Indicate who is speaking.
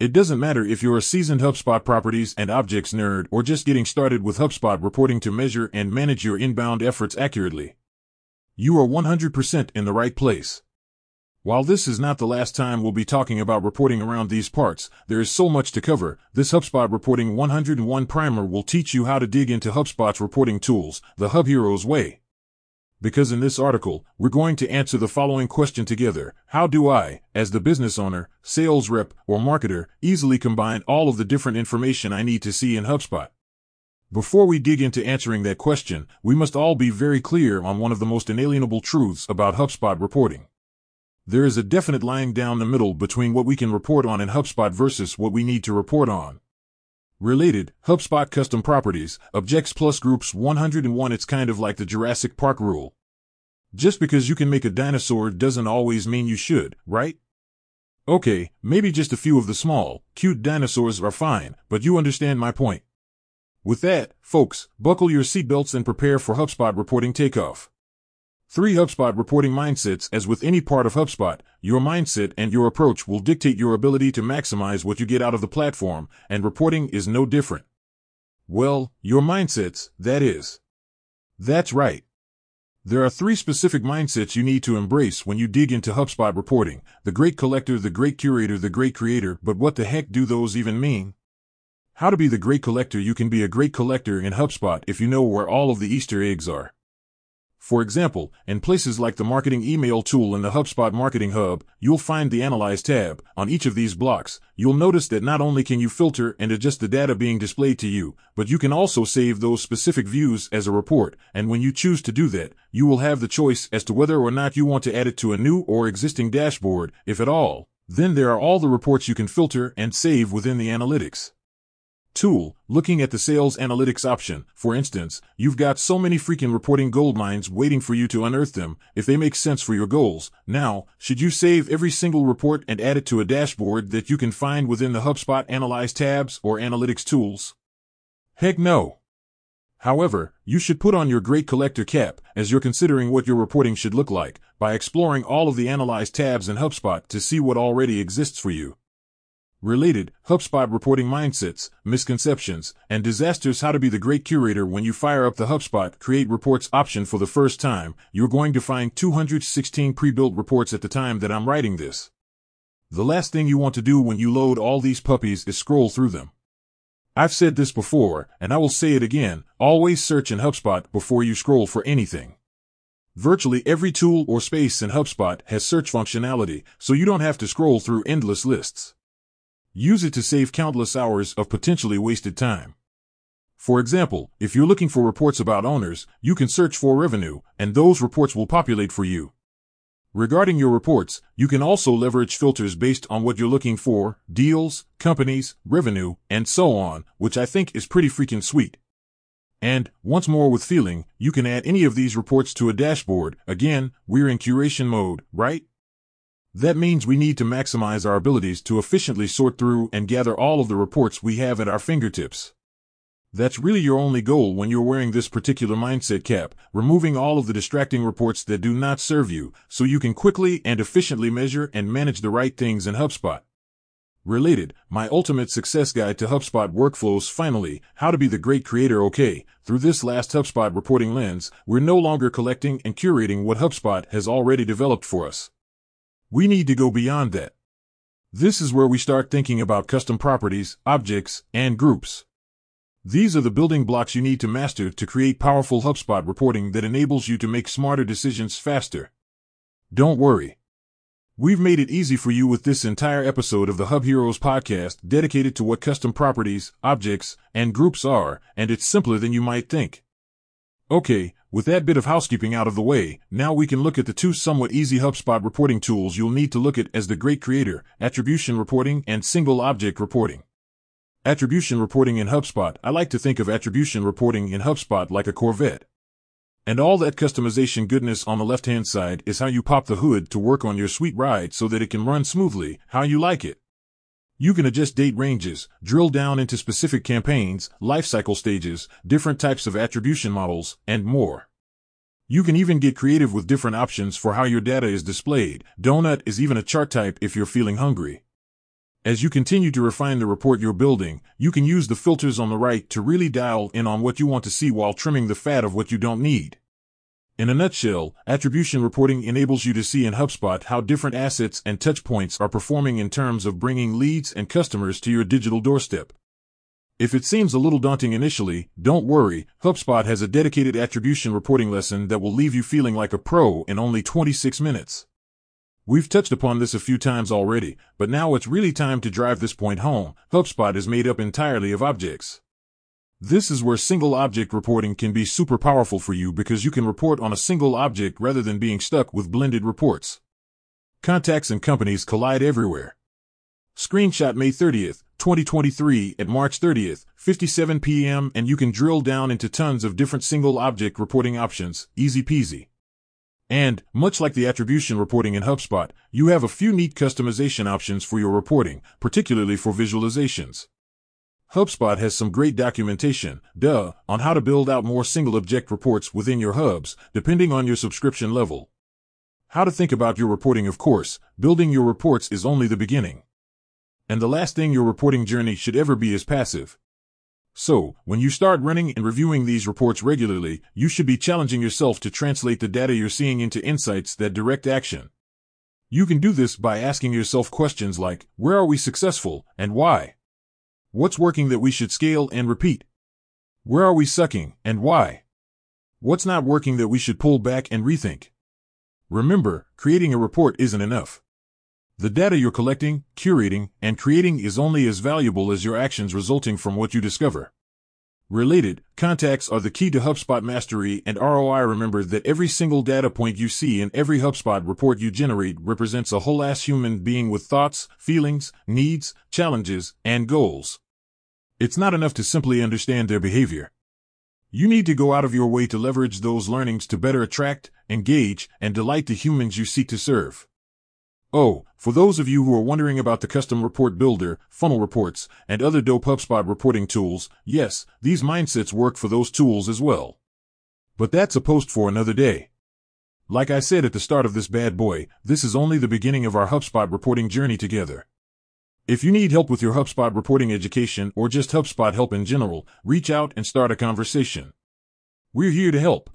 Speaker 1: It doesn't matter if you're a seasoned HubSpot properties and objects nerd or just getting started with HubSpot reporting to measure and manage your inbound efforts accurately. You are 100% in the right place. While this is not the last time we'll be talking about reporting around these parts, there is so much to cover. This HubSpot Reporting 101 Primer will teach you how to dig into HubSpot's reporting tools, the Hub Heroes way because in this article, we're going to answer the following question together. How do I, as the business owner, sales rep, or marketer, easily combine all of the different information I need to see in HubSpot? Before we dig into answering that question, we must all be very clear on one of the most inalienable truths about HubSpot reporting. There is a definite line down the middle between what we can report on in HubSpot versus what we need to report on. Related, HubSpot Custom Properties, Objects Plus Groups 101 It's kind of like the Jurassic Park rule. Just because you can make a dinosaur doesn't always mean you should, right? Okay, maybe just a few of the small, cute dinosaurs are fine, but you understand my point. With that, folks, buckle your seatbelts and prepare for HubSpot reporting takeoff. Three HubSpot reporting mindsets As with any part of HubSpot, your mindset and your approach will dictate your ability to maximize what you get out of the platform, and reporting is no different. Well, your mindsets, that is. That's right. There are three specific mindsets you need to embrace when you dig into HubSpot reporting the great collector, the great curator, the great creator. But what the heck do those even mean? How to be the great collector You can be a great collector in HubSpot if you know where all of the Easter eggs are. For example, in places like the Marketing Email tool in the HubSpot Marketing Hub, you'll find the Analyze tab. On each of these blocks, you'll notice that not only can you filter and adjust the data being displayed to you, but you can also save those specific views as a report, and when you choose to do that, you will have the choice as to whether or not you want to add it to a new or existing dashboard, if at all. Then there are all the reports you can filter and save within the analytics tool, looking at the sales analytics option, for instance, you've got so many freaking reporting gold mines waiting for you to unearth them if they make sense for your goals. Now, should you save every single report and add it to a dashboard that you can find within the HubSpot Analyze tabs or analytics tools? Heck no. However, you should put on your great collector cap as you're considering what your reporting should look like by exploring all of the Analyze tabs in HubSpot to see what already exists for you. Related, HubSpot reporting mindsets, misconceptions, and disasters How to be the great curator when you fire up the HubSpot Create Reports option for the first time, you're going to find 216 pre-built reports at the time that I'm writing this. The last thing you want to do when you load all these puppies is scroll through them. I've said this before, and I will say it again, always search in HubSpot before you scroll for anything. Virtually every tool or space in HubSpot has search functionality, so you don't have to scroll through endless lists. Use it to save countless hours of potentially wasted time. For example, if you're looking for reports about owners, you can search for revenue, and those reports will populate for you. Regarding your reports, you can also leverage filters based on what you're looking for, deals, companies, revenue, and so on, which I think is pretty freaking sweet. And, once more with feeling, you can add any of these reports to a dashboard. Again, we're in curation mode, right? That means we need to maximize our abilities to efficiently sort through and gather all of the reports we have at our fingertips. That's really your only goal when you're wearing this particular mindset cap, removing all of the distracting reports that do not serve you, so you can quickly and efficiently measure and manage the right things in HubSpot. Related, my ultimate success guide to HubSpot workflows finally, how to be the great creator okay. Through this last HubSpot reporting lens, we're no longer collecting and curating what HubSpot has already developed for us. We need to go beyond that. This is where we start thinking about custom properties, objects, and groups. These are the building blocks you need to master to create powerful HubSpot reporting that enables you to make smarter decisions faster. Don't worry. We've made it easy for you with this entire episode of the Hub Heroes podcast dedicated to what custom properties, objects, and groups are, and it's simpler than you might think. Okay, with that bit of housekeeping out of the way, now we can look at the two somewhat easy HubSpot reporting tools you'll need to look at as the great creator, attribution reporting and single object reporting. Attribution reporting in HubSpot, I like to think of attribution reporting in HubSpot like a Corvette. And all that customization goodness on the left-hand side is how you pop the hood to work on your sweet ride so that it can run smoothly, how you like it. You can adjust date ranges, drill down into specific campaigns, lifecycle stages, different types of attribution models, and more. You can even get creative with different options for how your data is displayed. Donut is even a chart type if you're feeling hungry. As you continue to refine the report you're building, you can use the filters on the right to really dial in on what you want to see while trimming the fat of what you don't need. In a nutshell, attribution reporting enables you to see in HubSpot how different assets and touchpoints are performing in terms of bringing leads and customers to your digital doorstep. If it seems a little daunting initially, don't worry, HubSpot has a dedicated attribution reporting lesson that will leave you feeling like a pro in only 26 minutes. We've touched upon this a few times already, but now it's really time to drive this point home. HubSpot is made up entirely of objects. This is where single object reporting can be super powerful for you because you can report on a single object rather than being stuck with blended reports. Contacts and companies collide everywhere. Screenshot May 30th, 2023 at March 30th, 57 p.m. and you can drill down into tons of different single object reporting options, easy peasy. And, much like the attribution reporting in HubSpot, you have a few neat customization options for your reporting, particularly for visualizations. HubSpot has some great documentation, duh, on how to build out more single object reports within your hubs, depending on your subscription level. How to think about your reporting, of course, building your reports is only the beginning. And the last thing your reporting journey should ever be is passive. So, when you start running and reviewing these reports regularly, you should be challenging yourself to translate the data you're seeing into insights that direct action. You can do this by asking yourself questions like, where are we successful, and why? What's working that we should scale and repeat? Where are we sucking, and why? What's not working that we should pull back and rethink? Remember, creating a report isn't enough. The data you're collecting, curating, and creating is only as valuable as your actions resulting from what you discover. Related, contacts are the key to HubSpot mastery and ROI. Remember that every single data point you see in every HubSpot report you generate represents a whole ass human being with thoughts, feelings, needs, challenges, and goals. It's not enough to simply understand their behavior. You need to go out of your way to leverage those learnings to better attract, engage, and delight the humans you seek to serve. Oh, for those of you who are wondering about the custom report builder, funnel reports, and other dope HubSpot reporting tools, yes, these mindsets work for those tools as well. But that's a post for another day. Like I said at the start of this bad boy, this is only the beginning of our HubSpot reporting journey together. If you need help with your HubSpot reporting education or just HubSpot help in general, reach out and start a conversation. We're here to help.